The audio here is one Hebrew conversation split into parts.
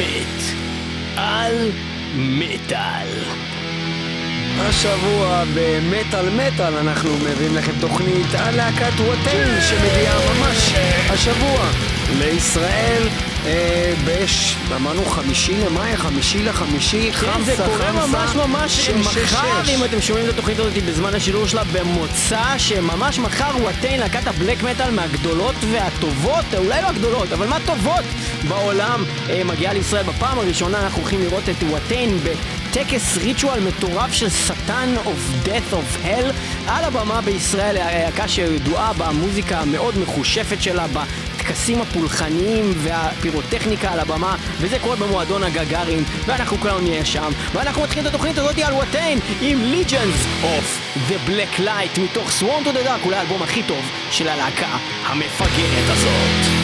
מת על מטאל. השבוע במטאל מטאל אנחנו מביאים לכם תוכנית על להקת ווטיין שמגיעה ממש השבוע לישראל בש... אמרנו חמישי למאי, חמישי לחמישי, כן, חמסה, זה קורה חמסה, ממש ממש מחר. אם אתם שומעים את התוכנית הזאת בזמן השידור שלה במוצא, שממש מחר ווטיין, להקת הבלק מטאל מהגדולות והטובות, אולי לא הגדולות, אבל מה טובות בעולם, אה, מגיעה לישראל בפעם הראשונה, אנחנו הולכים לראות את ווטיין בטקס ריטואל מטורף של שטן of death of hell. על הבמה בישראל, להקה שידועה במוזיקה המאוד מחושפת שלה, בטקסים הפולחניים והפירוטכניקה על הבמה, וזה קורה במועדון הגגארין, ואנחנו כולנו נהיה שם, ואנחנו מתחילים את התוכנית הזאת על ווטיין עם Legions of the Black Light מתוך Sworn to the Dark, אולי האלבום הכי טוב של הלהקה המפגרת הזאת.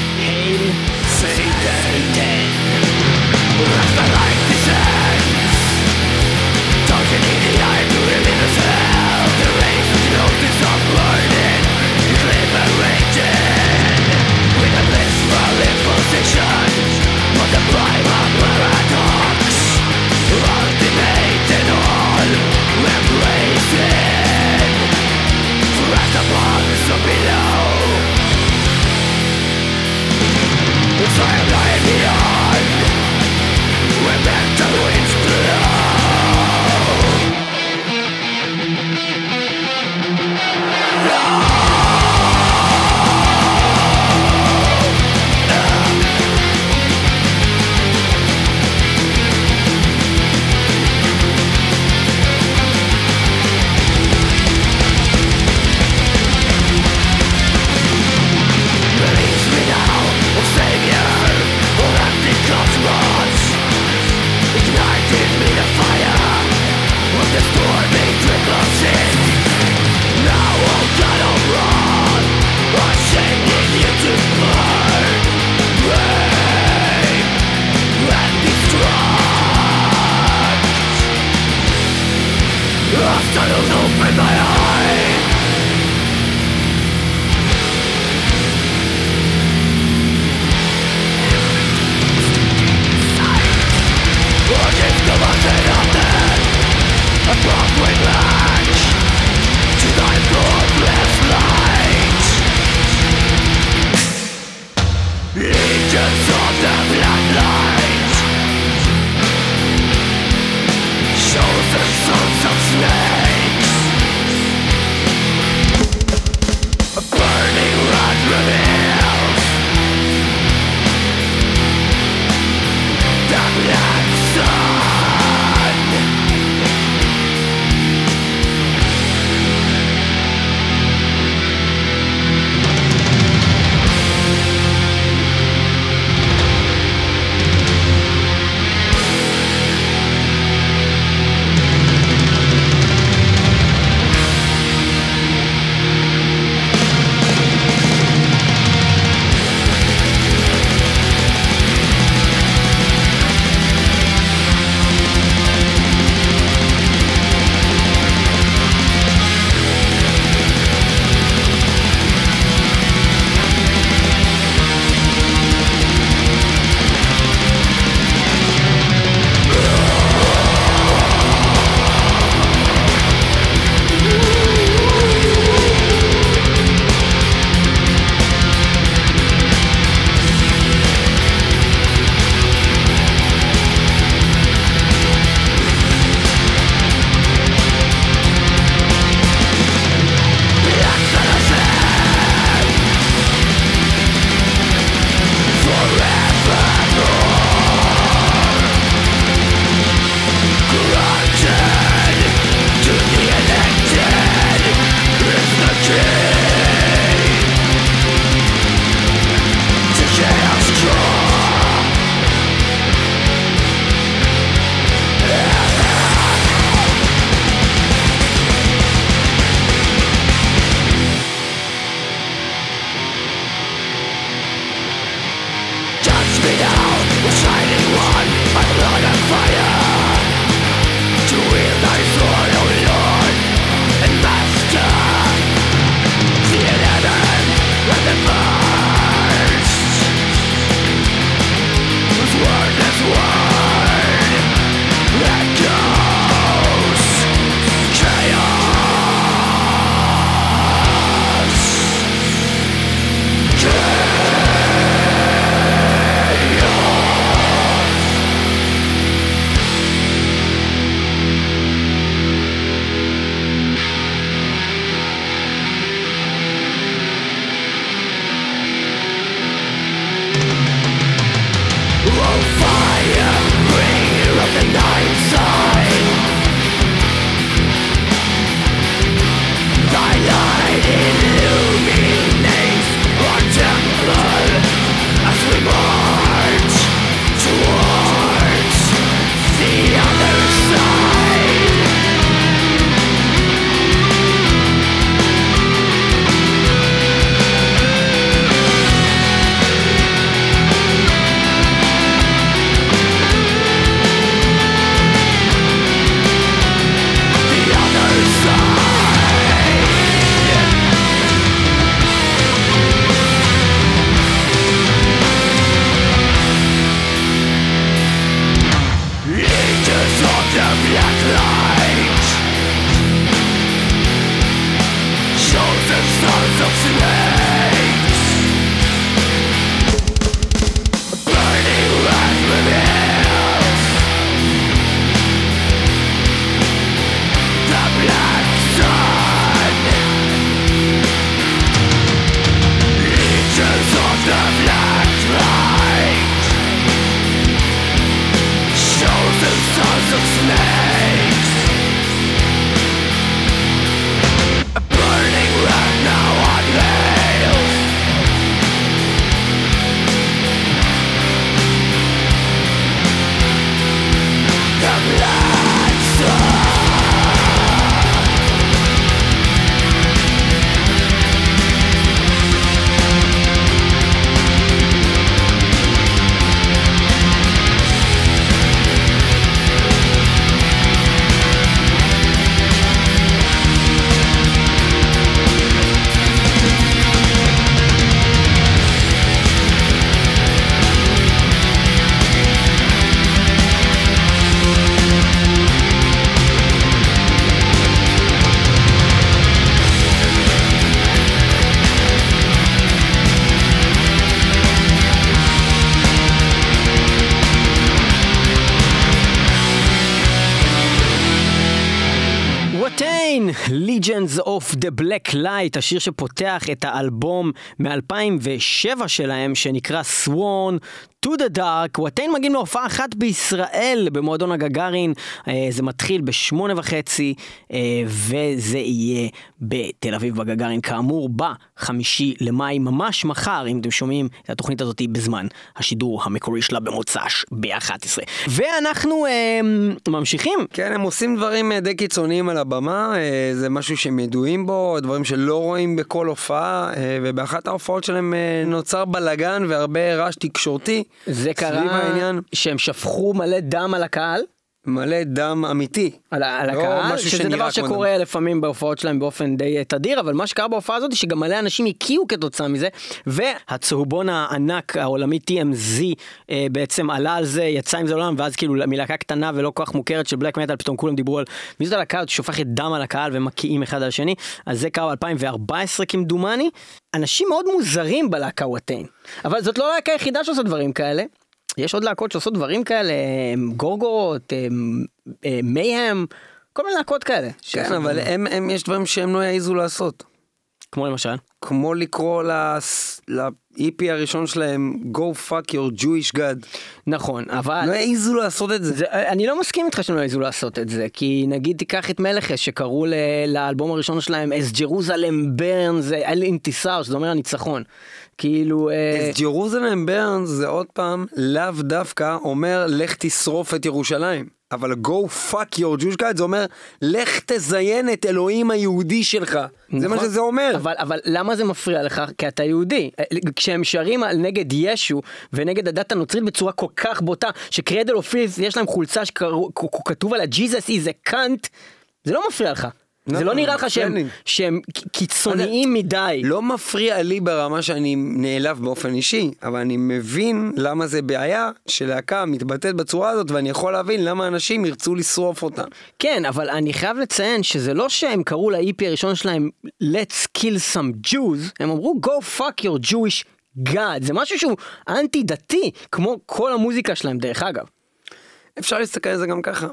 הייל סייטן. Shows the sons of snakes the Black Light, השיר שפותח את האלבום מ-2007 שלהם, שנקרא Sworn to the Dark. ווטיין מגיעים להופעה אחת בישראל במועדון הגגארין, אה, זה מתחיל בשמונה וחצי, אה, וזה יהיה בתל אביב בגגארין, כאמור, בחמישי למאי, ממש מחר, אם אתם שומעים את התוכנית הזאת בזמן השידור המקורי שלה במוצ"ש ב-11. ואנחנו אה, ממשיכים. כן, הם עושים דברים די קיצוניים על הבמה, זה משהו שהם ידועים בו, דברים שלא רואים בכל הופעה, ובאחת ההופעות שלהם נוצר בלאגן והרבה רעש תקשורתי. זה קרה העניין. שהם שפכו מלא דם על הקהל. מלא דם אמיתי. על, על לא הקהל, שזה דבר שקורה דם. לפעמים בהופעות שלהם באופן די תדיר, אבל מה שקרה בהופעה הזאת שגם מלא אנשים הקיאו כתוצאה מזה, והצהובון הענק העולמי TMZ אה, בעצם עלה על זה, יצא עם זה לעולם, ואז כאילו מלהקה קטנה ולא כל כך מוכרת של בלק מטאל, פתאום כולם דיברו על מי זאת הלהקה שופכת דם על הקהל ומקיאים אחד על השני, אז זה קרה ב-2014 כמדומני. אנשים מאוד מוזרים בלהקה וואטיין, אבל זאת לא הלהקה היחידה שעושה דברים כאלה. יש עוד להקות שעושות דברים כאלה, גורגורות, מייהם, כל מיני להקות כאלה. כן, אבל הם, הם, יש דברים שהם לא יעזו לעשות. כמו למשל? כמו לקרוא ל-EP הראשון שלהם Go fuck your Jewish God. נכון, אבל... לא העזו לעשות את זה. זה. אני לא מסכים איתך שהם לא העזו לעשות את זה, כי נגיד תיקח את מלכס שקראו לאלבום הראשון שלהם as Jerusalem burns אל אינתיסר, שזה אומר הניצחון. כאילו... אז ג'רוזלם ברנס זה עוד פעם לאו דווקא אומר לך תשרוף את ירושלים. אבל go fuck your Jewish God זה אומר לך תזיין את אלוהים היהודי שלך. נכון. זה מה נכון. שזה אומר. אבל, אבל למה זה מפריע לך? כי אתה יהודי. כשהם שרים נגד ישו ונגד הדת הנוצרית בצורה כל כך בוטה, שקרדל אופיס יש להם חולצה שכתוב עליה Jesus is a cunt, זה לא מפריע לך. זה לא נראה לך שהם, שהם קיצוניים מדי. לא מפריע לי ברמה שאני נעלב באופן אישי, אבל אני מבין למה זה בעיה שלהקה מתבטאת בצורה הזאת, ואני יכול להבין למה אנשים ירצו לשרוף אותה. כן, אבל אני חייב לציין שזה לא שהם קראו ל-EP הראשון שלהם Let's kill some Jews, הם אמרו Go fuck your Jewish God, זה משהו שהוא אנטי דתי, כמו כל המוזיקה שלהם דרך אגב. אפשר להסתכל על זה גם ככה.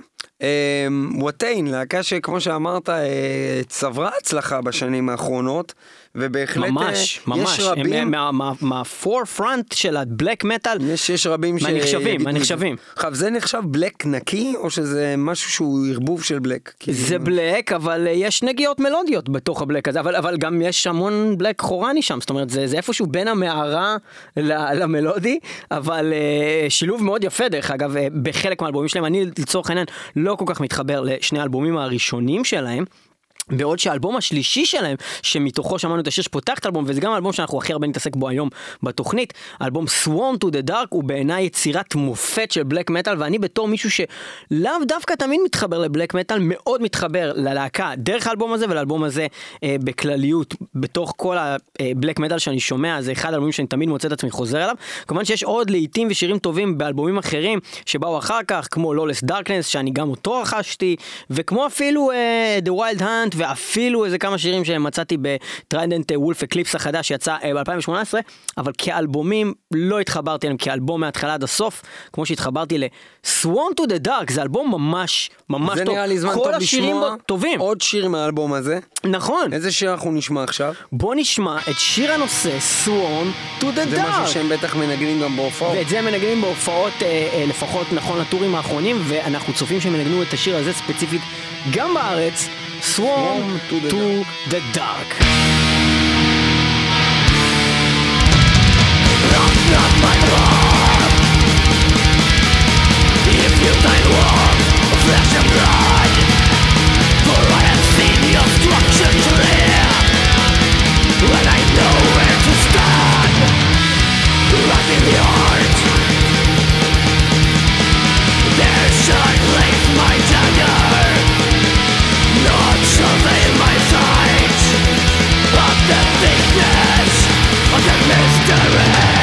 וואטיין, להקה שכמו שאמרת, אה, צברה הצלחה בשנים האחרונות. ובהחלט ממש, אה, ממש, יש רבים... מהפורפרונט מה, של הבלק מטאל. יש, יש רבים ש... מהנחשבים, מהנחשבים. עכשיו, זה נחשב בלק נקי, או שזה משהו שהוא ערבוב של בלק? זה בלק, אבל אה, יש נגיעות מלודיות בתוך הבלק הזה, אבל, אבל גם יש המון בלק חורני שם, זאת אומרת, זה, זה איפשהו בין המערה למלודי, אבל uh, שילוב מאוד יפה, דרך אגב, בחלק מהאלבומים שלהם. אני, לצורך העניין, לא כל כך מתחבר לשני האלבומים הראשונים שלהם. בעוד שהאלבום השלישי שלהם, שמתוכו שמענו את השיר שפותח את האלבום, וזה גם האלבום שאנחנו הכי הרבה נתעסק בו היום בתוכנית, האלבום Sworn to the Dark הוא בעיניי יצירת מופת של בלק מטאל, ואני בתור מישהו שלאו דווקא תמיד מתחבר לבלק מטאל, מאוד מתחבר ללהקה דרך האלבום הזה ולאלבום הזה אה, בכלליות, בתוך כל הבלק מטאל שאני שומע, זה אחד האלבומים שאני תמיד מוצא את עצמי חוזר אליו. כמובן שיש עוד להיטים ושירים טובים באלבומים אחרים שבאו אחר כך, כמו Lawless Darkness, שאני גם אותו רכשתי, וכמו אפילו אה, The Wild Hunt, ואפילו איזה כמה שירים שמצאתי ב Trident Wolf Eclipse החדש שיצא אה, ב-2018, אבל כאלבומים לא התחברתי אליהם כאלבום מההתחלה עד הסוף, כמו שהתחברתי ל-Swan to the Dark, זה אלבום ממש ממש טוב. זה נראה לי זמן טוב לשמוע טובים. עוד שיר מהאלבום הזה. נכון. איזה שיר אנחנו נשמע עכשיו? בוא נשמע את שיר הנושא Swan to the Dark. זה משהו שהם בטח מנגנים גם בהופעות. ואת זה הם מנגנים בהופעות אה, אה, לפחות נכון לטורים האחרונים, ואנחנו צופים שהם ינגנו את השיר הזה ספציפית גם בארץ. Swarm to the, to the dark. Not my blood. If you die warm, flesh and blood. For I have seen your destruction clear. And I know where to stand. Right in the heart. There shall place my dagger mystery.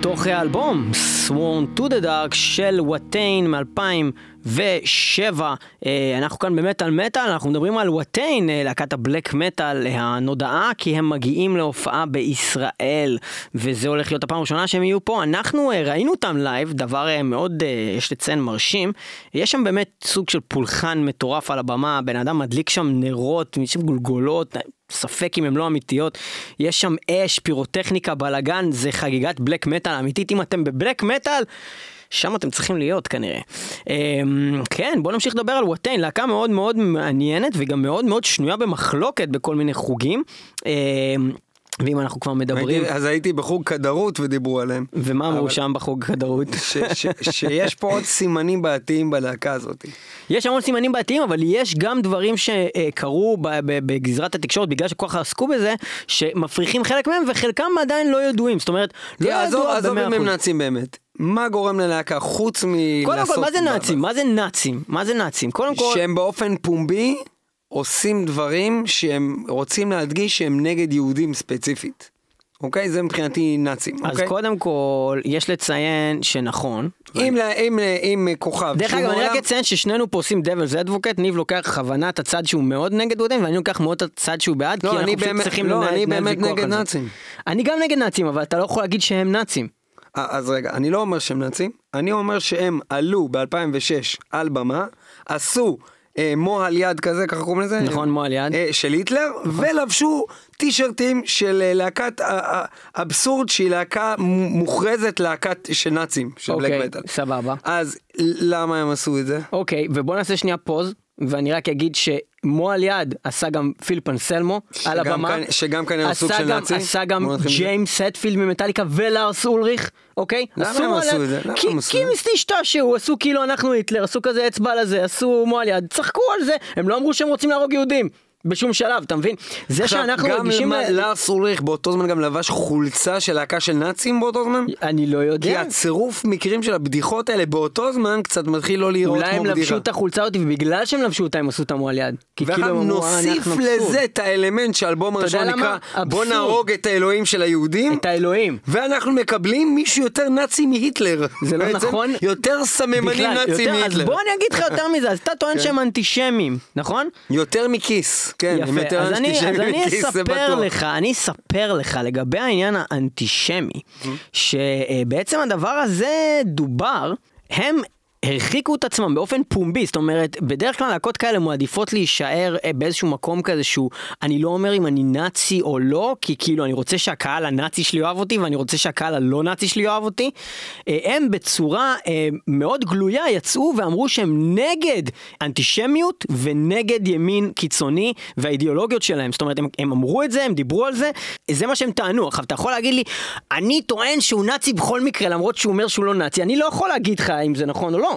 מתוך האלבום Sworn to the Dark של Watain מ-2007. אה, אנחנו כאן במטאל מטאל, אנחנו מדברים על Watain, אה, להקת הבלק מטאל הנודעה, כי הם מגיעים להופעה בישראל, וזה הולך להיות הפעם הראשונה שהם יהיו פה. אנחנו אה, ראינו אותם לייב, דבר מאוד, יש לציין, מרשים. יש שם באמת סוג של פולחן מטורף על הבמה, בן אדם מדליק שם נרות, משם גולגולות. ספק אם הן לא אמיתיות. יש שם אש, פירוטכניקה, בלאגן, זה חגיגת בלק מטאל אמיתית. אם אתם בבלק מטאל, שם אתם צריכים להיות כנראה. אמ, כן, בואו נמשיך לדבר על וואטיין, להקה מאוד מאוד מעניינת וגם מאוד מאוד שנויה במחלוקת בכל מיני חוגים. ואם אנחנו כבר מדברים... הייתי, אז הייתי בחוג כדרות ודיברו עליהם. ומה אמרו אבל... שם בחוג כדרות? ש, ש, שיש פה עוד סימנים בעייתיים בלהקה הזאת. יש המון סימנים בעייתיים, אבל יש גם דברים שקרו בגזרת התקשורת, בגלל שכל כך עסקו בזה, שמפריחים חלק מהם, וחלקם עדיין לא ידועים. זאת אומרת, לא ידוע במאה אחוז. עזוב אם הם נאצים באמת. מה גורם ללהקה חוץ מלעשות... קודם כל, מה זה נאצים? מה זה נאצים? מה זה נאצים? קודם כל... שהם באופן פומבי עושים דברים שהם רוצים להדגיש שהם נגד יהודים ספציפית. אוקיי? זה מבחינתי נאצים, אז אוקיי? קודם כל, יש לציין שנכון. אם, ל- אם, אם כוכב, דרך אגב, אני רק אציין ששנינו פה עושים דבלס אדבוקט, ניב לוקח בכוונה את הצד שהוא מאוד נגד וודאים, ואני לוקח מאוד את הצד שהוא בעד, לא, כי אני אנחנו פשוט באמת- צריכים לא, לנהל אני באמת ויכוח נגד על זה. נאצים. אני גם נגד נאצים, אבל אתה לא יכול להגיד שהם נאצים. אה, אז רגע, אני לא אומר שהם נאצים, אני אומר שהם עלו ב-2006 על במה, עשו אה, מוהל יד כזה, ככה קוראים לזה? נכון, מוהל יד. אה, של היטלר, ולבשו טישרטים של אה, להקת אה, אה, אבסורד, שהיא להקה מוכרזת להקת של נאצים, של בלק אוקיי, מטאל. סבבה. אז למה הם עשו את זה? אוקיי, ובוא נעשה שנייה פוז, ואני רק אגיד שמועל יד עשה גם פיל פנסלמו על הבמה. כאן- שגם כנראה הוא סוג של נאצי. עשה גם. ג'יימס הטפילד ממטאליקה ולארס אולריך, אוקיי? למה הם עשו. את זה? כי- כי הם? השתעשעו, עשו כאילו אנחנו היטלר, עשו כזה אצבע לזה, עשו מועל יד, צחקו על זה, הם לא אמרו שהם רוצים להרוג יהודים. בשום שלב, אתה מבין? זה עכשיו, שאנחנו גם מרגישים... למה ל- לארס אולריך באותו זמן גם לבש חולצה של להקה של נאצים באותו זמן? אני לא כי יודע. הצירוף מקרים של הבדיחות האלה באותו זמן קצת מתחיל לא להיראות אולי כמו הם בדיחה. לבשו את החולצה הזאת, ובגלל שהם לבשו אותה הם עשו את המועל יד. כי כאילו הם אמרו, "אה, נוסיף אנחנו אבסורד." לזה את האלמנט שהאלבום הראשון? נקרא בוא. נהרוג את האלוהים של היהודים. את האלוהים. ואנחנו מקבלים מישהו יותר נאצי מהיטלר. זה לא נכון? יותר סממנים בכלל, נאצי יותר- אז מהיטלר. בוא אני אגיד לך יותר מזה, אז אתה טוען שהם אנטישמים, נכון? יותר מכיס, כן, הם יפה, יותר אז אני, אז אני מכיס, זה אספר. לך, אני אספר לך לגבי העניין האנטישמי, שבעצם הדבר הזה דובר, הם הרחיקו את עצמם באופן פומבי, זאת אומרת, בדרך כלל להקות כאלה מעדיפות להישאר אה, באיזשהו מקום כזה שהוא, אני לא אומר אם אני נאצי או לא, כי כאילו אני רוצה שהקהל הנאצי שלי יאהב אותי ואני רוצה שהקהל הלא נאצי שלי יאהב אותי. אה, הם בצורה אה, מאוד גלויה יצאו ואמרו שהם נגד אנטישמיות ונגד ימין קיצוני והאידיאולוגיות שלהם. זאת אומרת, הם, הם אמרו את זה, הם דיברו על זה, זה מה שהם טענו. עכשיו, אתה יכול להגיד לי, אני טוען שהוא נאצי בכל מקרה, למרות שהוא אומר שהוא לא נאצי. אני לא יכול להגיד לך אם זה נכון או לא,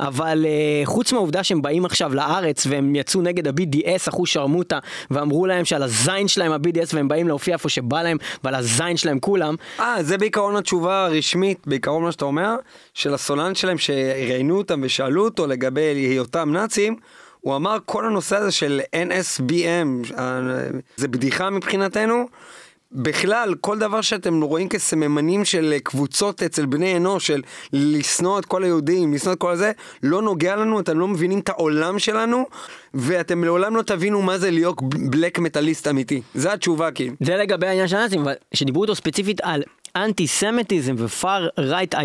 אבל uh, חוץ מהעובדה שהם באים עכשיו לארץ והם יצאו נגד ה-BDS, אחו שרמוטה, ואמרו להם שעל הזין שלהם ה-BDS והם באים להופיע איפה שבא להם, ועל הזין שלהם כולם, אה, זה בעיקרון התשובה הרשמית, בעיקרון מה שאתה אומר, של הסולן שלהם שראיינו אותם ושאלו אותו לגבי היותם נאצים, הוא אמר כל הנושא הזה של NSBM, אה, זה בדיחה מבחינתנו. בכלל, כל דבר שאתם רואים כסממנים של קבוצות אצל בני אנוש, של לשנוא את כל היהודים, לשנוא את כל זה, לא נוגע לנו, אתם לא מבינים את העולם שלנו, ואתם לעולם לא תבינו מה זה להיות בלק מטאליסט אמיתי. זה התשובה, כאילו. זה לגבי העניין של הנאצים, שדיברו איתו ספציפית על אנטי-סמיטיזם ו-far right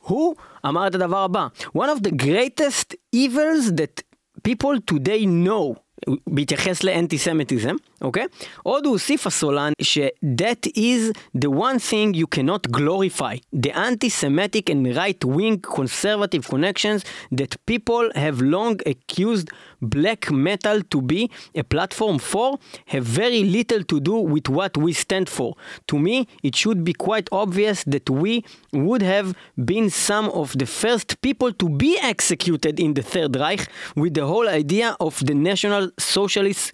הוא אמר את הדבר הבא: One of the greatest evils that people today know. בהתייחס לאנטי-סמיטיזם, אוקיי? עוד הוא הוסיף הסולן ש- that is the one thing you cannot glorify, the anti-Semitic and right-wing conservative connections that people have long accused black metal to be a platform for have very little to do with what we stand for. To me, it should be quite obvious that we would have been some of the first people to be executed in the Third Reich with the whole idea of the National Socialists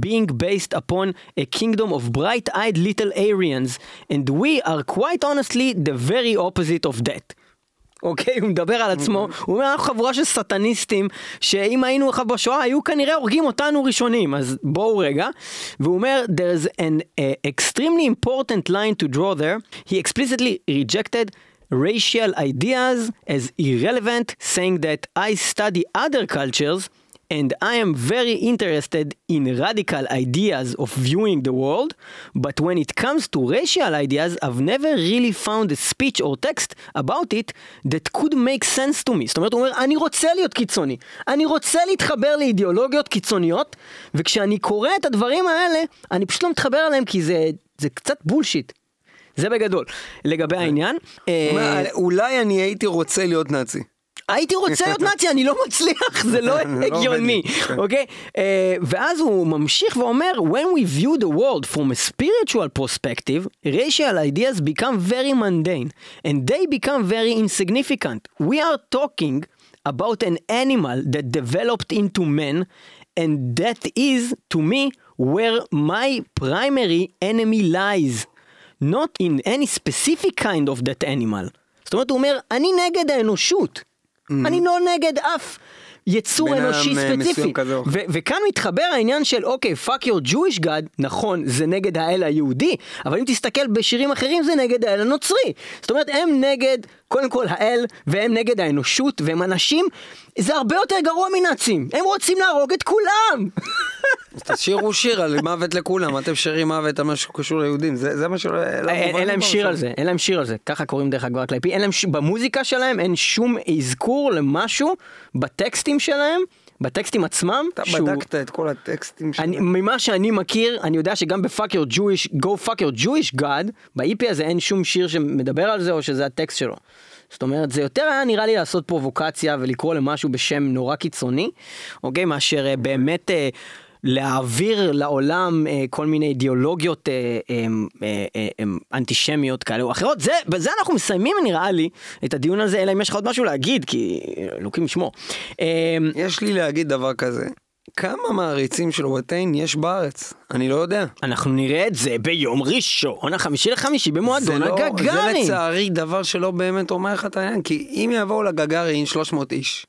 being based upon a kingdom of bright-eyed little Aryans, and we are quite honestly the very opposite of that. אוקיי, הוא מדבר על עצמו, הוא אומר אנחנו חבורה של סטניסטים שאם היינו עכשיו בשואה היו כנראה הורגים אותנו ראשונים, אז בואו רגע. והוא אומר, there's an uh, extremely important line to draw there, he explicitly rejected racial ideas as irrelevant, saying that I study other cultures and I am very interested in radical ideas of viewing the world, but when it comes to racial ideas, I've never really found a speech or text about it that could make sense to me. זאת אומרת, הוא אומר, אני רוצה להיות קיצוני, אני רוצה להתחבר לאידיאולוגיות קיצוניות, וכשאני קורא את הדברים האלה, אני פשוט לא מתחבר אליהם כי זה, זה קצת בולשיט. זה בגדול. לגבי העניין, אה, אולי אני הייתי רוצה להיות נאצי. הייתי רוצה להיות נאצי, אני לא מצליח, זה לא לא הגיוני, עובד. אוקיי? אה, ואז הוא ממשיך ואומר, when we view the world from a spiritual perspective, racial ideas become very mundane, and they become very insignificant. We are talking about an animal that developed into man, and that is, to me, where my primary enemy lies. not in any specific kind of that animal. זאת אומרת, הוא אומר, אני נגד האנושות. אני לא נגד אף יצור אנושי אה, ספציפי. ו- וכאן מתחבר העניין של אוקיי, fuck your Jewish God, נכון, זה נגד האל היהודי, אבל אם תסתכל בשירים אחרים זה נגד האל הנוצרי. זאת אומרת, הם נגד, קודם כל האל, והם נגד האנושות, והם אנשים, זה הרבה יותר גרוע מנאצים. הם רוצים להרוג את כולם! אז תשאירו שיר על מוות לכולם, אתם שרים מוות על משהו שקשור ליהודים, זה זה מה שלא... לא אין מובן אין להם שיר. על זה, אין להם שיר על זה, ככה קוראים דרך אגב רק להיפי, אין להם, ש- במוזיקה שלהם אין שום אזכור למשהו בטקסטים שלהם, בטקסטים עצמם, אתה שהוא- בדקת את כל הטקסטים אני, שלהם. ממה שאני מכיר, אני יודע שגם ב-fuck your Jewish, go fuck your Jewish God, ב-EP הזה אין שום שיר שמדבר על זה או שזה הטקסט שלו. זאת אומרת, זה יותר היה נראה לי לעשות פרובוקציה ולקרוא למשהו בשם נורא קיצוני, אוקיי? מאשר אה, באמת אה, להעביר לעולם אה, כל מיני אידיאולוגיות אה, אה, אה, אה, אה, אנטישמיות כאלה או אחרות. זה, בזה אנחנו מסיימים נראה לי את הדיון הזה, אלא אם יש לך עוד משהו להגיד, כי אלוקים ישמור. אה, יש לי להגיד דבר כזה, כמה מעריצים של וואטיין יש בארץ? אני לא יודע. אנחנו נראה את זה ביום ראשון, החמישי לחמישי במועדון לא- הגגארי. זה לצערי דבר שלא באמת אומר לך את העניין, כי אם יבואו לגגארין 300 איש,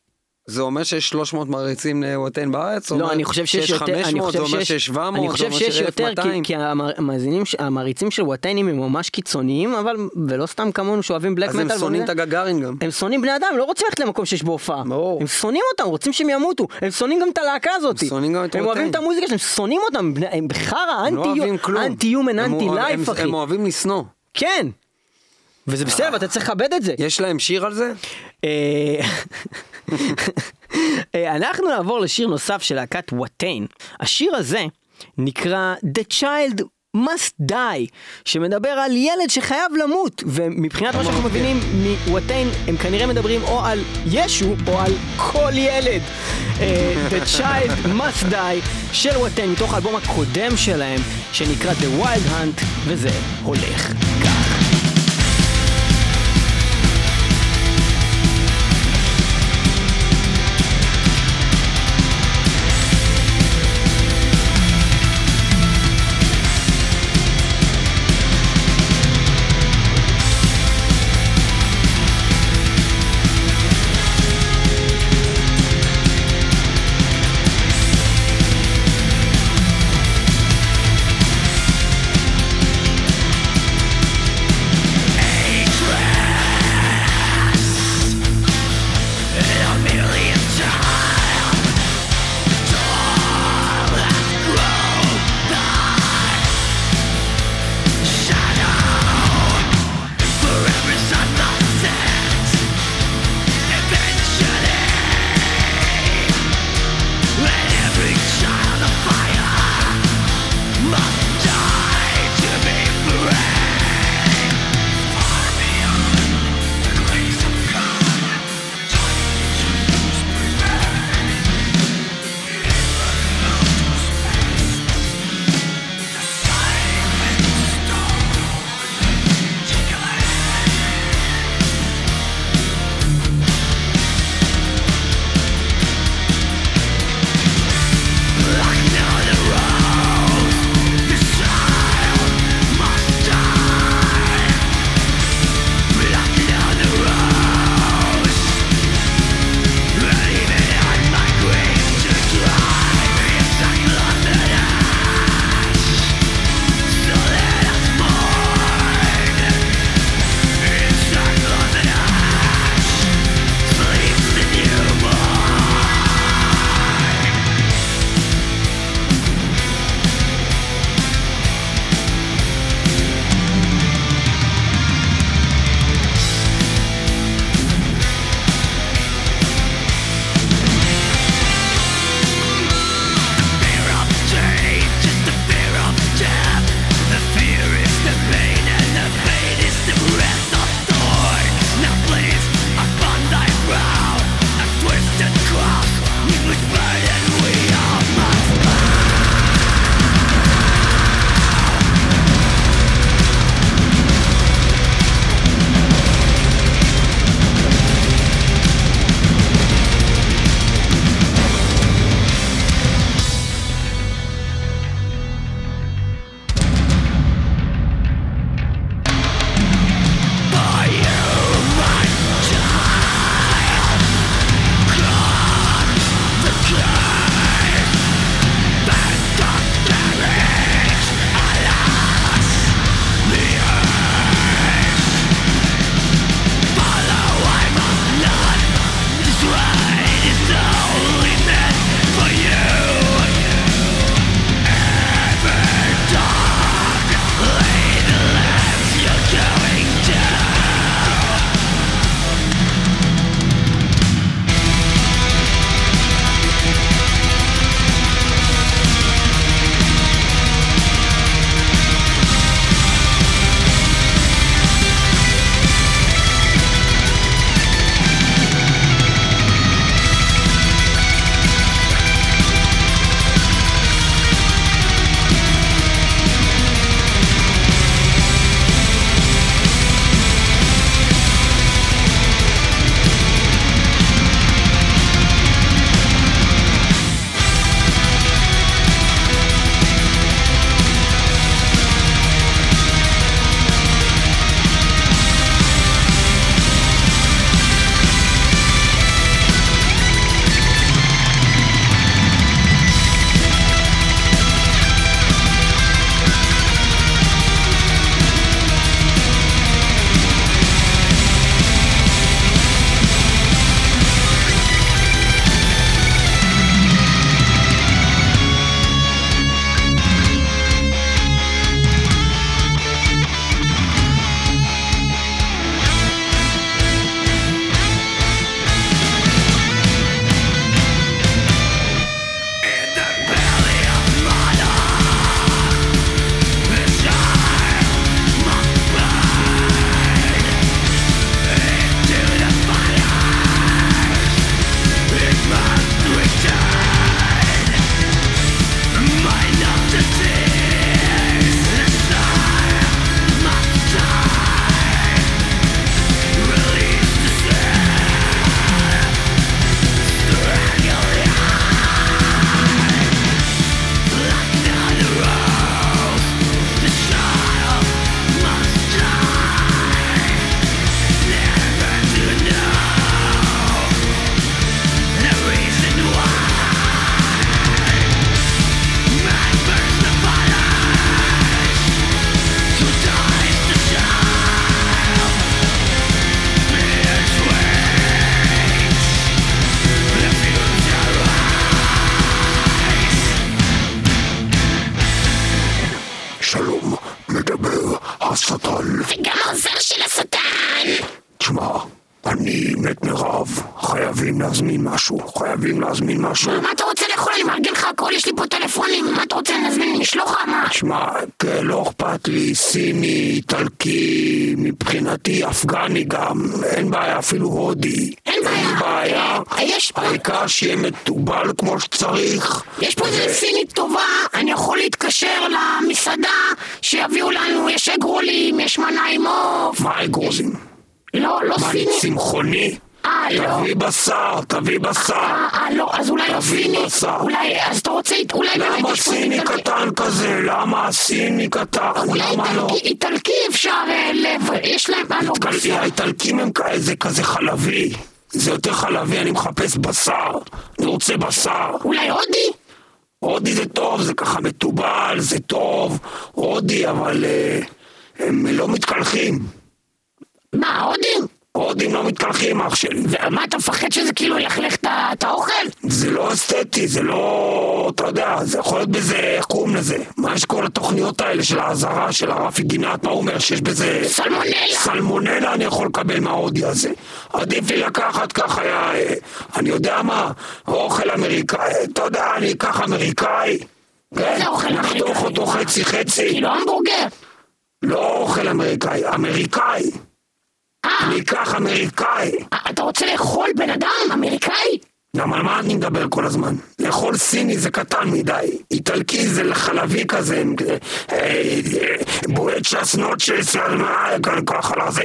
זה אומר שיש 300 מעריצים לווטן בארץ? לא, אני חושב שיש יותר, 500, אני חושב זה אומר שיש, שיש 700, אני זה חושב אומר שיש שיש יותר, כי, 1200. כי המאזינים, המעריצים של וואטיינים הם ממש קיצוניים, אבל, ולא סתם כמונו שאוהבים בלק אז מטאל. הם שונאים את. הגגארין גם. הם שונאים בני אדם, לא רוצים ללכת למקום שיש בו הופעה. ברור. הם שונאים אותם, רוצים שהם ימותו. הם שונאים גם את הלהקה הזאת. הם שונאים גם את הם אוהבים. את המוזיקה שלהם, שונאים אותם, הם בחרא, לא. אנטי-יומן, אוהב- אנטי-לייף, אחי. הם אוהבים לשנוא. כן. וזה בסדר, אתה צריך לכבד את זה. יש להם שיר על זה? אה, אנחנו נעבור לשיר נוסף של להקת וואטיין. השיר הזה נקרא The Child must die, שמדבר על ילד שחייב למות, ומבחינת מה שאנחנו מבינים מוואטיין, הם כנראה מדברים או על ישו או על כל ילד. אה, The Child must die של וואטיין, מתוך האלבום הקודם שלהם, שנקרא The Wild Hunt, וזה הולך כך. משהו. מה אתה רוצה לאכול? אני מארגן לך הכל, יש לי פה טלפונים, מה אתה רוצה להזמין? לשלוח לך מה? תשמע, כן, לא אכפת לי, סיני, איטלקי, מבחינתי אפגני גם, אין בעיה, אפילו הודי. אין בעיה. אין בעיה. יש פה- העיקר שיהיה מתובל כמו שצריך. יש פה איזה סינית טובה, אני יכול להתקשר למסעדה שיביאו לנו, יש אגרולים, יש מנה עם עוף. מה אגרוזים? לא, לא מה, אני. צמחוני? תביא בשר, תביא בשר. אה, אה, לא, אז אולי. בשר. אולי, אז אתה רוצה, אולי באמת למה סיני. קטן כזה? למה סיני קטן? למה לא? איטלקי, אפשר, אה, יש להם, אה, לא, איטלקי, האיטלקים הם כזה חלבי. זה יותר חלבי, אני מחפש בשר. אני רוצה בשר. אולי הודי? הודי זה טוב, זה ככה מתובל, זה טוב. הודי, אבל אה, הם לא מתקלחים. מה, הודים? הודים לא מתקלחים, אח שלי. ומה, אתה מפחד שזה כאילו ילכלך את האוכל? זה לא אסתטי, זה לא... אתה יודע, זה יכול להיות בזה, איך קוראים לזה? מה יש כל התוכניות האלה של האזהרה של הרפי גינת, מה הוא אומר? שיש בזה... סלמונלה. סלמונלה אני יכול לקבל מההודי הזה. עדיף לי לקחת ככה, אה, אני יודע מה, אוכל אמריקאי, אתה יודע, אני אקח אמריקאי. כן, אוכל נחתוך אמריקאי? אותו חצי חצי. כאילו המבורגר. לא אוכל אמריקאי, אמריקאי. אה, אני אקח אמריקאי. אתה רוצה לאכול בן אדם אמריקאי? למה על מה אני מדבר כל הזמן? לאכול סיני זה קטן מדי, איטלקי זה חלבי כזה, אה, אה, בועט שסנות של סלמה, ככה לזה,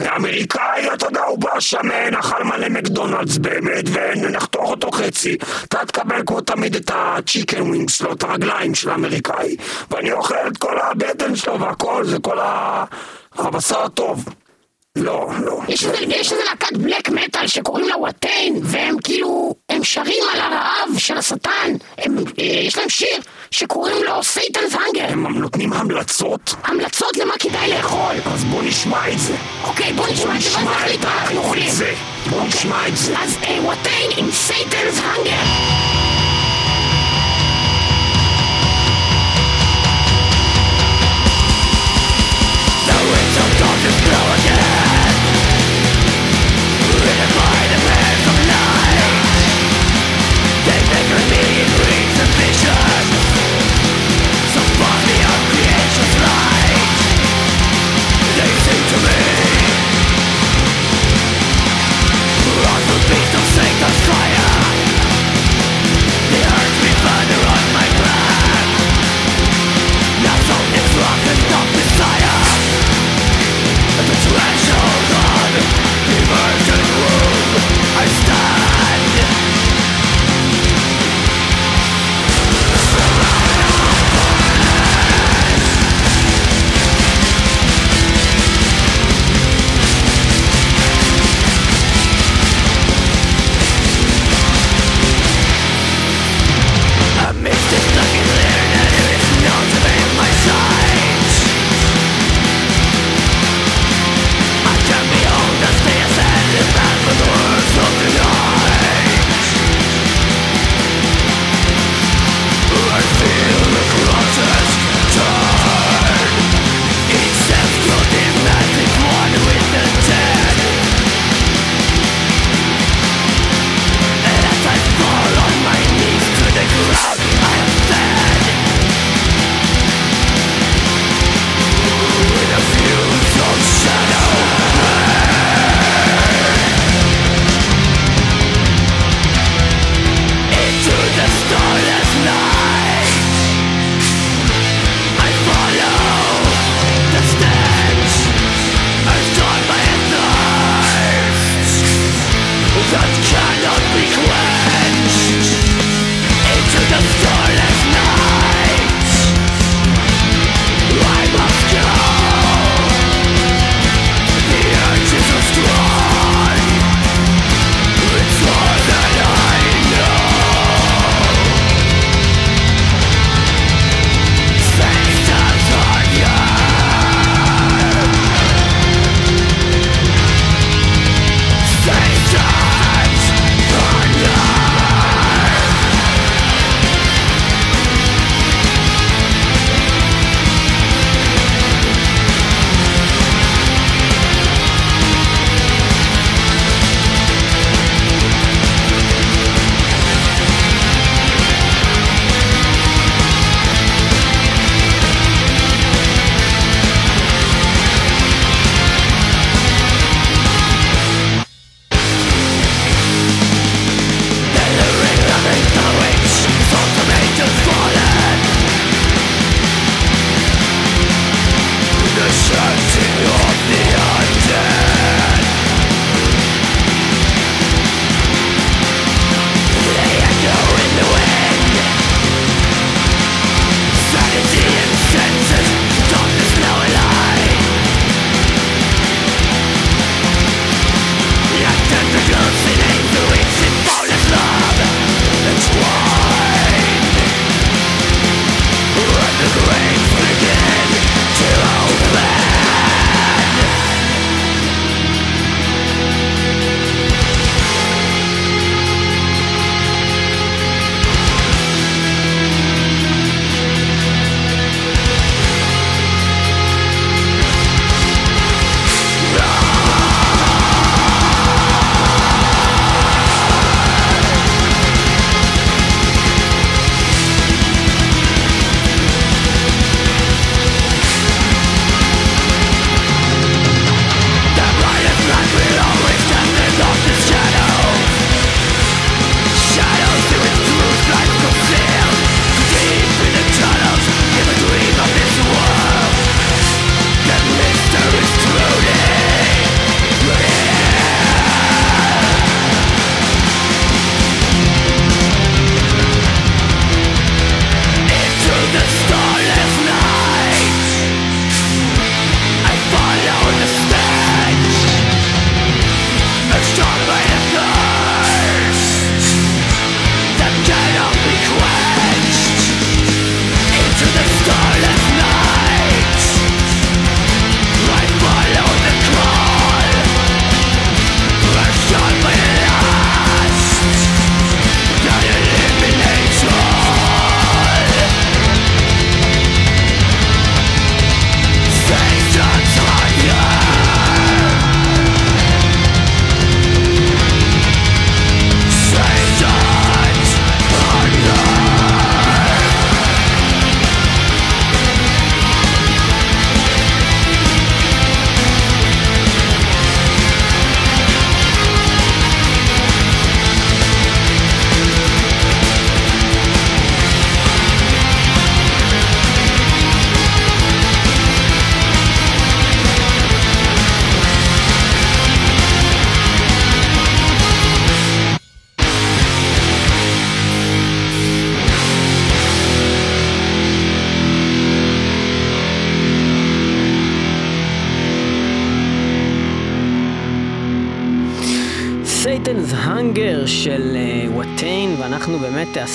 ואמריקאי, אתה יודע, הוא בא שמן, אכל מלא מקדונלדס באמת, ונחתוך אותו חצי. אתה תקבל כמו תמיד את הצ'יקן ווינג שלו, את הרגליים של האמריקאי, ואני אוכל את כל הבטן שלו והכל, זה כל. הבשר הטוב. לא, לא. יש איזה, להקת בלק מטאל שקוראים לה Watain, והם כאילו, הם שרים על הרעב של השטן. הם, אה, יש להם שיר שקוראים לו Satan's Hunger. הם נותנים המלצות? המלצות למה כדאי לאכול. אז בוא נשמע את זה. אוקיי, בוא נשמע את זה ואז נשמע נחליט מה אנחנו אוכלים. זה. בוא נשמע את זה. אז אה, Watain עם Satan's Hunger. Life the be of Satan's fire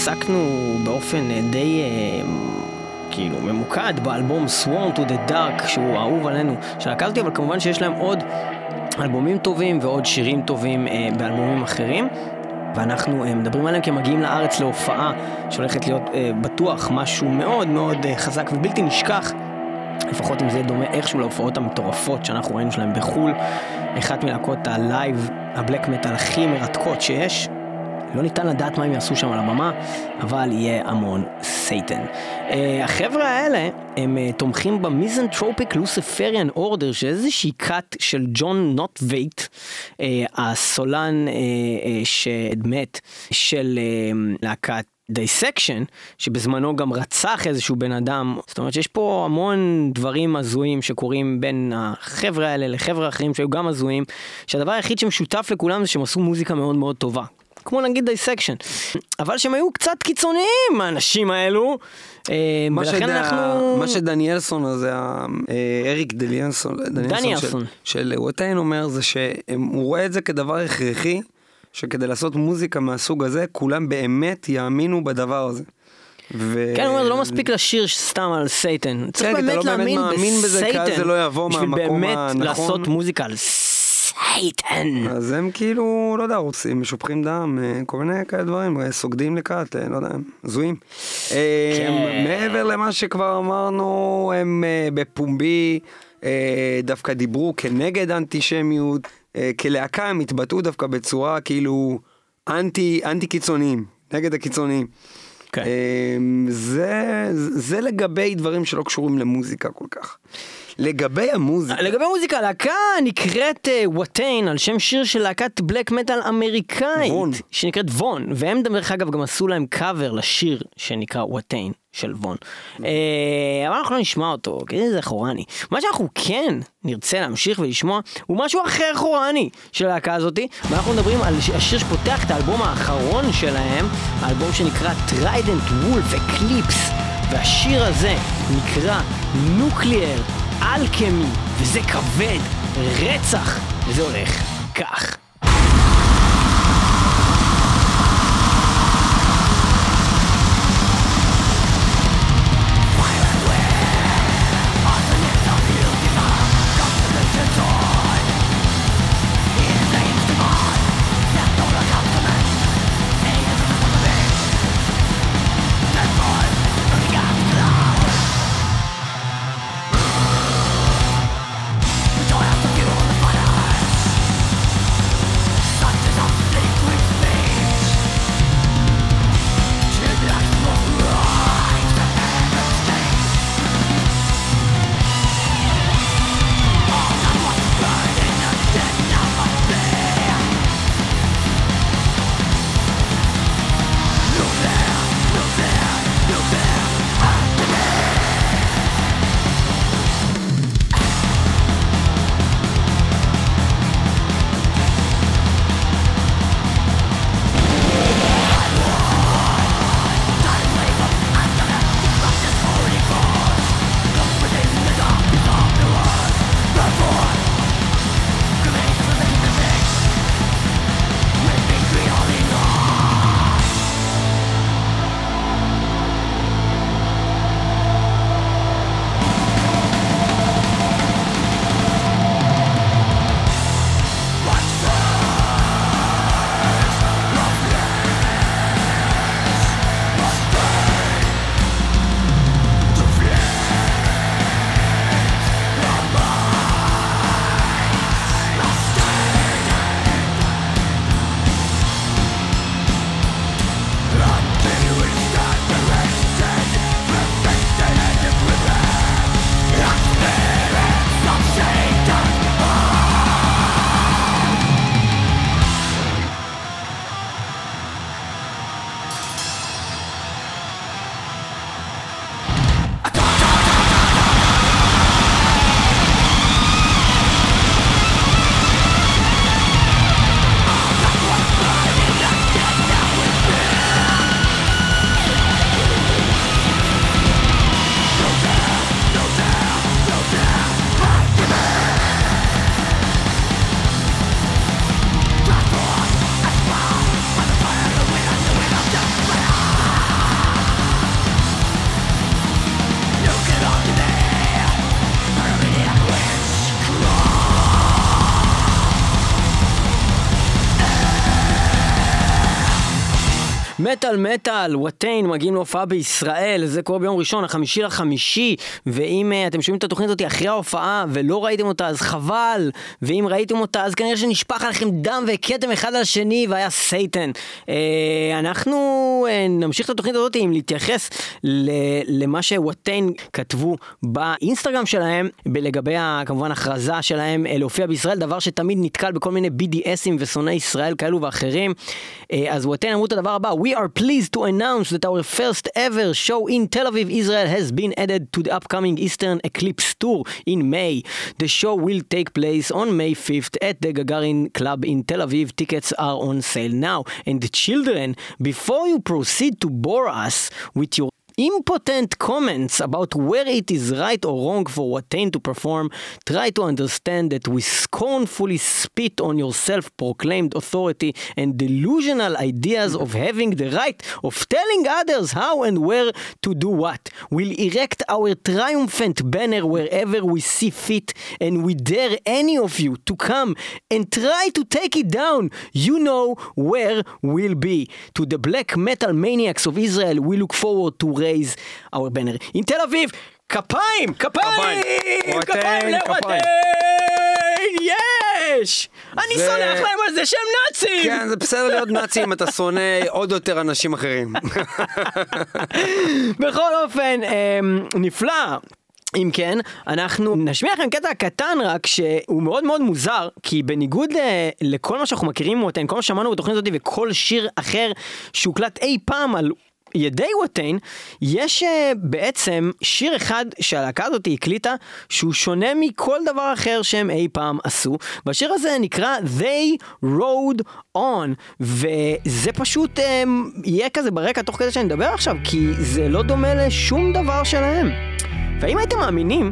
עסקנו באופן אה, די אה, כאילו ממוקד באלבום Sworn to the Dark, שהוא אהוב עלינו, של הקלטי, אבל כמובן שיש להם עוד אלבומים טובים ועוד שירים טובים אה, באלבומים אחרים. ואנחנו אה, מדברים עליהם כי הם מגיעים לארץ להופעה שהולכת להיות אה, בטוח משהו מאוד מאוד אה, חזק ובלתי נשכח לפחות אם זה דומה איכשהו להופעות המטורפות שאנחנו ראינו שלהם בחו"ל. אחת מלהקות הלייב, הבלק מטאל הכי מרתקות שיש. לא ניתן לדעת מה הם יעשו שם על הבמה, אבל יהיה המון Satan. אה, החבר'ה האלה, הם אה, תומכים ב Misanthropic Luciferian Order, שזה איזושהי כת של ג'ון נוט וייט, uh, הסולן uh, uh, שמת של אה, להקת Dissection, שבזמנו גם רצח איזשהו בן אדם, זאת אומרת שיש פה המון דברים הזויים שקורים בין החבר'ה האלה לחבר'ה אחרים שהיו גם הזויים, שהדבר היחיד שמשותף לכולם זה שהם עשו מוזיקה מאוד מאוד טובה. כמו נגיד Dissection, אבל שהם היו קצת קיצוניים האנשים האלו, אה, ולכן שד... אנחנו... מה שדניאלסון הזה, אה, אריק דניאלסון, דניאלסון של, של Watain אומר זה שהוא רואה את זה כדבר הכרחי. שכדי לעשות מוזיקה מהסוג הזה, כולם באמת יאמינו בדבר הזה. ו... כן, הוא אומר, לא מספיק לשיר סתם על Satan. צריך כן, באמת לא להאמין ב Satan. כי אז זה לא יבוא מהמקום הנכון. בשביל באמת לעשות מוזיקה על Satan. אז הם כאילו, לא יודע, רוצים, שופכים דם, אה, כל מיני כאלה דברים, אה, סוגדים ל cult, אה, לא יודע, הזויים. כן. מעבר למה שכבר אמרנו, הם בפומבי דווקא דיברו כנגד אנטישמיות. כלהקה הם התבטאו דווקא בצורה כאילו אנטי, אנטי קיצוניים, נגד הקיצוניים. כן. אמ, זה, זה לגבי דברים שלא קשורים למוזיקה כל כך. לגבי המוזיקה. לגבי המוזיקה, הלהקה נקראת וואטיין, uh, על שם שיר של להקת בלק מטאל אמריקאית. וון. שנקראת וון, והם דרך אגב גם עשו להם קאבר לשיר שנקרא וואטיין. של וון. אה, אבל אנחנו לא נשמע אותו, כי זה חורני. מה שאנחנו כן נרצה להמשיך ולשמוע הוא משהו אחר חורני של הלהקה הזאתי, ואנחנו מדברים על השיר שפותח את האלבום האחרון שלהם, האלבום שנקרא Trident Wolf Eclipse, והשיר הזה נקרא Nuclear Alchemy, וזה כבד, רצח, וזה הולך כך. מטאל מטאל, וואטיין מגיעים להופעה בישראל, זה קורה ביום ראשון, החמישי לחמישי, ואם uh, אתם שומעים את התוכנית הזאת אחרי ההופעה ולא ראיתם אותה אז חבל, ואם ראיתם אותה אז כנראה שנשפך עליכם דם והכיתם אחד על השני והיה סייטן. Uh, אנחנו uh, נמשיך את התוכנית הזאת עם להתייחס ל- למה שוואטיין כתבו באינסטגרם שלהם, לגבי כמובן הכרזה שלהם להופיע בישראל, דבר שתמיד נתקל בכל מיני BDSים ושונאי ישראל כאלו ואחרים. Uh, אז וואטיין אמרו את הדבר הבא, We are pleased to announce that our first ever show in Tel Aviv, Israel has been added to the upcoming Eastern Eclipse Tour in May. The show will take place on May 5th at the Gagarin Club in Tel Aviv. Tickets are on sale now. And children, before you proceed to bore us with your impotent comments about where it is right or wrong for Watain to perform, try to understand that we scornfully spit on your self-proclaimed authority and delusional ideas of having the right of telling others how and where to do what. We'll erect our triumphant banner wherever we see fit and we dare any of you to come and try to take it down. You know where we'll be. To the black metal maniacs of Israel, we look forward to raise our banner. In Tel Aviv, כפיים! כפיים! כפיים. לוואטיין! יש! אני סולח להם על זה שהם נאצים! כן, זה בסדר להיות נאצי אם אתה שונא עוד יותר אנשים אחרים. בכל אופן, אמ, נפלא. אם כן, אנחנו נשמיע לכם קטע קטן רק שהוא מאוד מאוד מוזר, כי בניגוד ל- לכל מה שאנחנו מכירים כל מה ששמענו בתוכנית הזאת וכל שיר אחר שהוקלט אי פעם על ידי ווטיין, יש uh, בעצם שיר אחד שהלהקה הזאת הקליטה, שהוא שונה מכל דבר אחר שהם אי פעם עשו. והשיר הזה נקרא They Rode On, וזה פשוט um, יהיה כזה ברקע תוך כדי שאני מדבר עכשיו, כי זה לא דומה לשום דבר שלהם. והאם הייתם מאמינים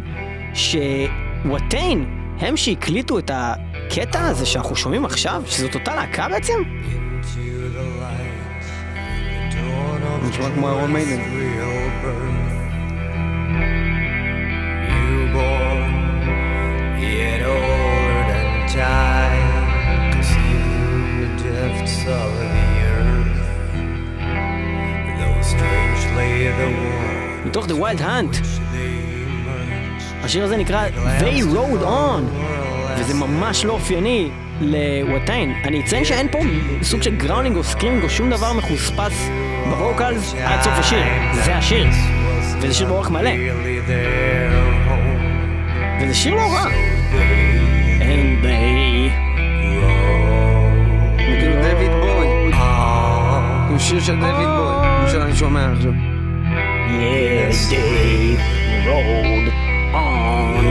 שוואטיין הם שהקליטו את הקטע הזה שאנחנו שומעים עכשיו, שזאת אותה להקה בעצם? Though strangely the one מתוך The Wild Hunt. השיר הזה נקרא They Rode On, וזה ממש לא אופייני ל Watain. אני אציין שאין פה סוג של growling או screaming או שום דבר מחוספס ב vocals עד סוף השיר. זה השיר. וזה שיר באורך מלא. וזה שיר לא רע. And they... זה כאילו דויד בוי. הוא שיר של דויד בוי. כמו שאני שומע עכשיו. Yes, they rode on.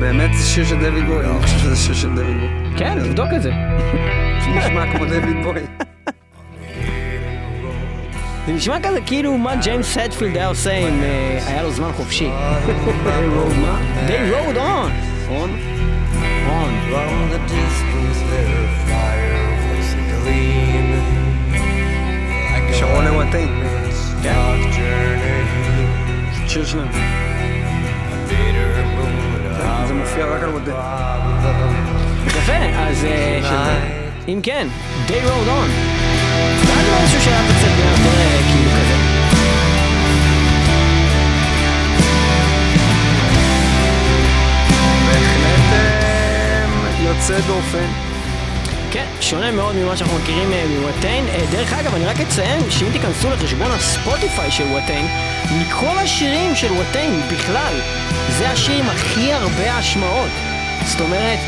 באמת זה שיר של דויד בוי. אני חושב שזה שיר של דויד בוי. כן, תבדוק את זה. נשמע כמו דויד בוי. זה נשמע כזה כאילו מה ג'יימס הדפילד היה עושה אם אה, היה לו זמן חופשי. מה? They rode on. נכון? on. From the distance their fire was gleaming like a שרון לוואטיין. dark journey. שיר שלהם. Bitter moon זה מופיע רק על וואטיין. יפה, אז אה, אם כן, They rode on. זה היה לו איזשהו שהיה קצת יותר אה, כאילו כזה. בהחלט אה, יוצא דופן. כן, שונה מאוד ממה שאנחנו מכירים מווטיין. אה, דרך אגב, אני רק אציין שאם תיכנסו לחשבון הספוטיפיי של ווטיין, מכל השירים של ווטיין בכלל, זה השיר עם הכי הרבה השמעות. זאת אומרת,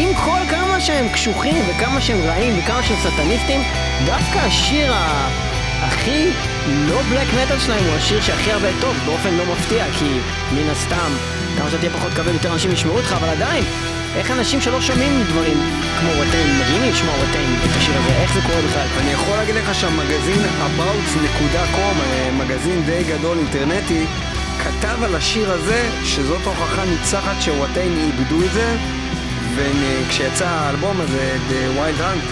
עם כל כמה שהם קשוחים וכמה שהם רעים וכמה שהם סטניסטים, דווקא השיר ה... הכי לא בלק מטאל שלהם הוא השיר שהכי הרבה טוב, באופן לא מפתיע, כי מן הסתם, כמה שאתה תהיה פחות כבד, יותר אנשים ישמעו אותך, אבל עדיין, איך אנשים שלא שומעים דברים כמו ווטיין, מגיעים לשמוע ווטיין את השיר הזה, איך זה קורה בכלל? אני יכול להגיד לך שהמגזין abouts.com, אה, מגזין די גדול אינטרנטי, כתב על השיר הזה שזאת הוכחה ניצחת שוואטיין איבדו את זה, וכשיצא האלבום הזה, The Wild Hunt,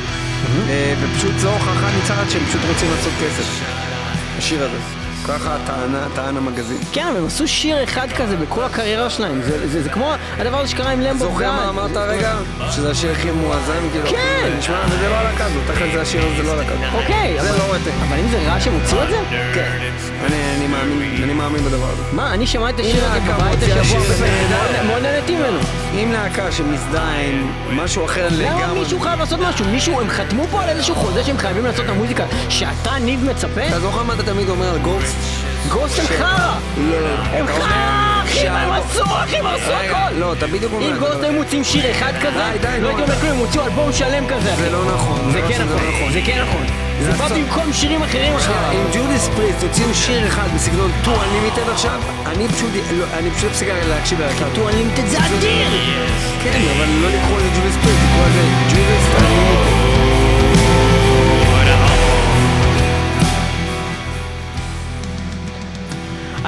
אה, ופשוט זו הוכחה ניצחת שהם פשוט רוצים לעשות כסף. השיר הזה. ככה טענה, טען המגזין. כן, אבל הם עשו שיר אחד כזה בכל הקריירה שלהם. זה, זה, זה כמו הדבר הזה שקרה עם למבו זוכר מה אמרת הרגע? שזה השיר הכי מואזן? כאילו, כן. זה נשמע, וזה לא הלהקה הזאת, תכף זה השיר הזה, זה לא הלהקה הזאת. אוקיי, זה אבל- לא רוטן. אבל אם זה רע שהם הוציאו את זה? כן. אני- אני מאמין- אני מאמין בדבר הזה. מה, אני שמעתי את השיר הזה בבית השבוע, מאוד נהניתי ממנו. אם להקה שמזדהה עם משהו אחר למה לגמרי... מישהו חייב לעשות משהו? מישהו, הם חתמו פה על איזשהו חוזה שהם חייבים לעשות את המוזיקה שאתה, ניב, מצפה? אתה זוכר מה אתה תמיד אומר על Ghost? Ghost הם חרא! לא, לא. הם אתה חרא, אחי, מה הם עשו, אחי, הם עשו הכל! לא, אתה בדיוק אומר... אם Ghost היו מוציאים שיר אחד כזה, לא הייתי אומר כלום, הם הוציאו אלבום שלם כזה, אחי. זה לא נכון. זה לא, כן זה נכון, לא נכון. זה כן נכון. זה בא במקום שירים אחרים אחי. אם Judas Priest יוציאו שיר אחד בסגנון 2 Unlimited עכשיו, אני פשוט, לא, אני פשוט אפסיק להקשיב ללהקה. 2 Unlimited זה אדיר! כן, אבל לא לקרוא ל Judas Priest, לקרוא לזה Unlimited.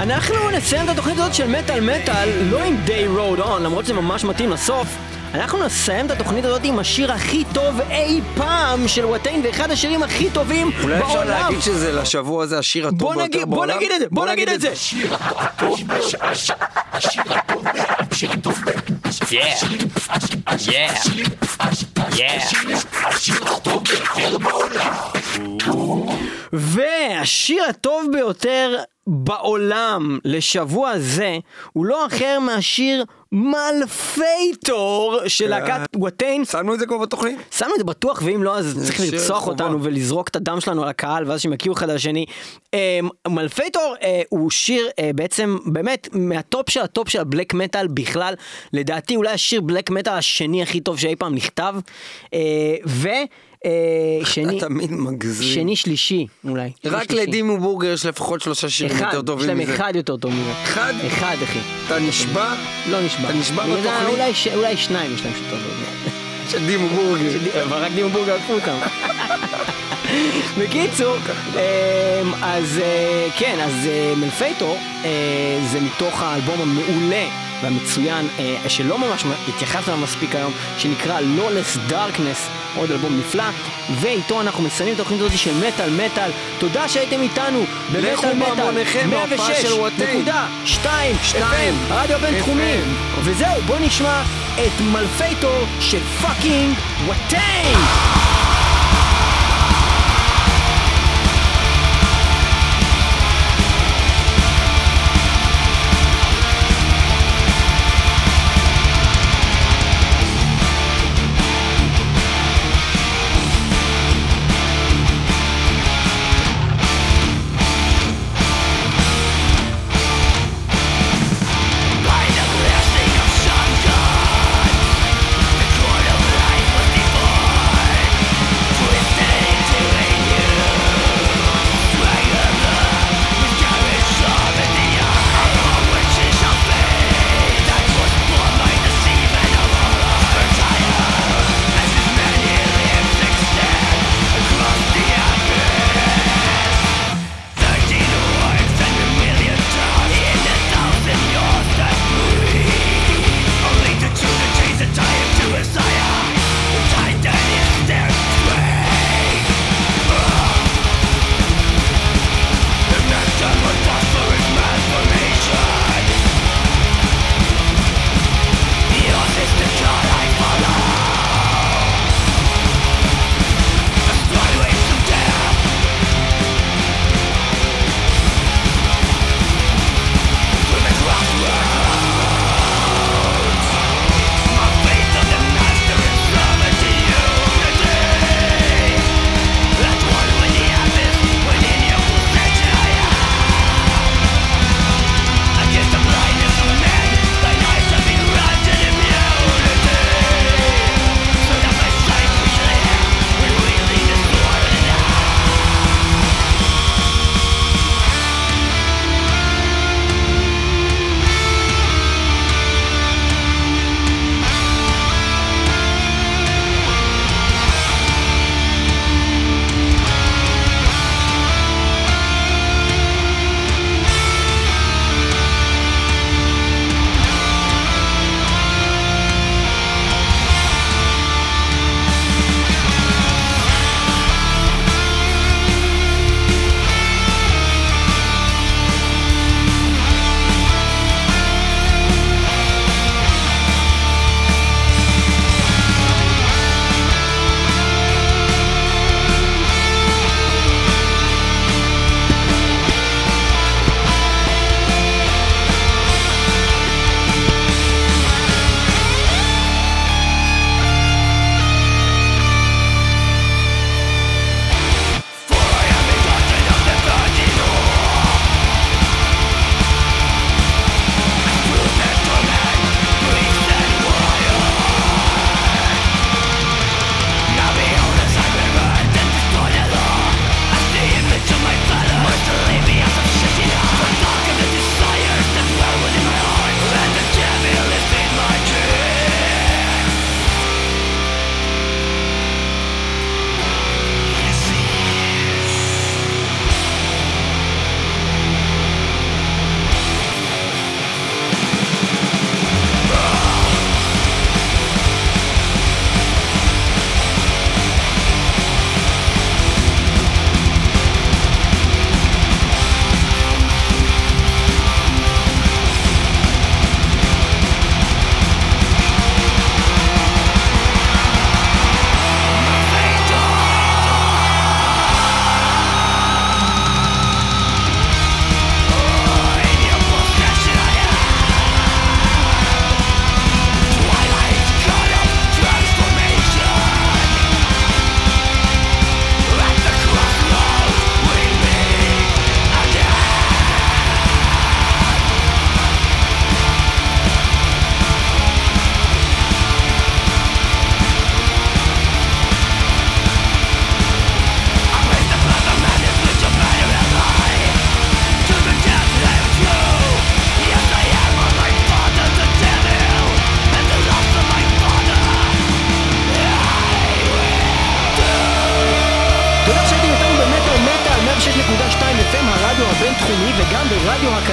אנחנו נסיים את התוכנית הזאת של מטאל מטאל לא עם Day Road On, למרות שזה ממש מתאים לסוף. אנחנו נסיים את התוכנית הזאת עם השיר הכי טוב אי פעם של וואטיין ואחד השירים הכי טובים אולי אפשר בעולם. להגיד שזה לשבוע הזה השיר הטוב בוא ביותר נגיד, בוא בעולם? נגיד את זה, בוא נגיד את זה. והשיר הטוב ביותר בעולם לשבוע זה הוא לא אחר מהשיר Malfeitor של להקת Watain. שמנו את זה כבר בתוכנית? שמנו את זה בטוח, ואם לא, אז צריך לרצוח. אותנו ולזרוק את הדם שלנו על הקהל, ואז שהם יכירו אחד על השני. אה, Malfeitor אה, הוא שיר אה, בעצם, באמת, מהטופ של הטופ של הבלק מטאל בכלל. לדעתי אולי השיר בלק מטאל השני הכי טוב שאי פעם נכתב. אה, ו... אה, שני, אתה תמיד מגזים. שני שלישי אולי. רק. לדימו בורגר יש לפחות שלושה שירים אחד, יותר יש טובים להם מזה. אחד יותר טוב מזה. אחד? אחד אחי. אתה נשבע? לא נשבע. אתה נשבע בתוכנית? אולי שניים יש להם שיותר טוב. של דימו בורגר. אבל רק דימו בורגר עקפו אותם. בקיצור, אמ, אז אה, כן, אז אה, מלפייטור אה, זה מתוך האלבום המעולה והמצוין שלא ממש התייחסנו אליו מספיק היום, שנקרא Lawless Darkness, עוד אלבום נפלא, ואיתו אנחנו מסיימים את התוכנית הזאת של מטאל מטאל. תודה שהייתם איתנו במטאל מטאל בהמוניכם בהופעה של Watain. 106.2 שתיים, FM, הרדיו הבינתחומי. FM. וזהו, בוא נשמע את Malfeitor של fucking Watain!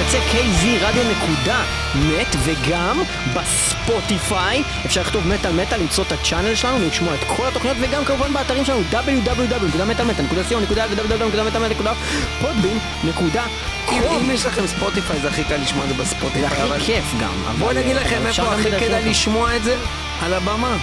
הקצה KZ, רדיו נקודה נט, וגם בספוטיפיי. אפשר לכתוב מטאל מטאל, למצוא את הצ'אנל שלנו, לשמוע את כל התוכניות, וגם כמובן באתרים שלנו www.מטאלמטאל.co.il.podbean.com אם יש לכם ספוטיפיי זה הכי קל לשמוע את זה זה בספוטיפיי. הכי אבל- כיף גם. בוא אבל- נגיד לכם אבל אפשר איפה גם הכי בדרך כדאי כלל. לשמוע את זה? על הבמה.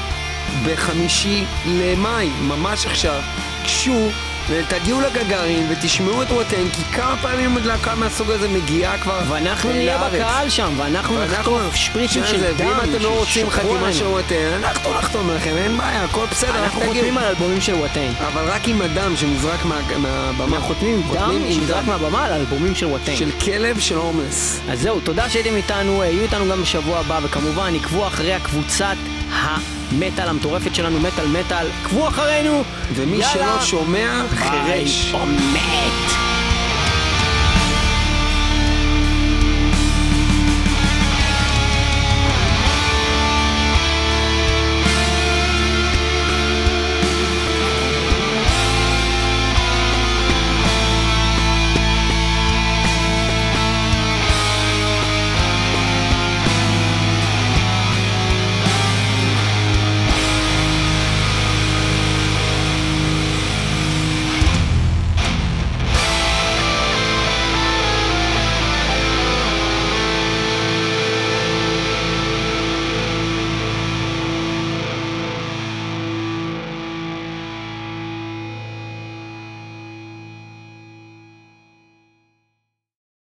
בחמישי למאי, ממש עכשיו. גשו ותגיעו לגגארין ותשמעו את ווטן, כי כמה פעמים להקה מהסוג הזה מגיעה כבר ואנחנו אה, נהיה לארץ. בקהל שם, ואנחנו ואנחנו נחטוף שפריצים של דם. ואם אתם לא רוצים חתימה. של ווטן, אנחנו נחתום לכם, אין בעיה, הכל בסדר, אנחנו. חותמים על אלבומים של וואטיין. אבל רק עם הדם שנזרק מה- מהבמה. אנחנו חותמים עם דם שנזרק מהבמה על אלבומים של וואטיין. של כלב של הומלס. אז זהו, תודה שהייתם איתנו, יהיו איתנו גם בשבוע הבא, וכמובן עקבו אחרי הקבוצת המטאל המטורפת שלנו, מטאל מטאל, עקבו אחרינו! ומי יאללה, שלא שומע. חירש. או מת!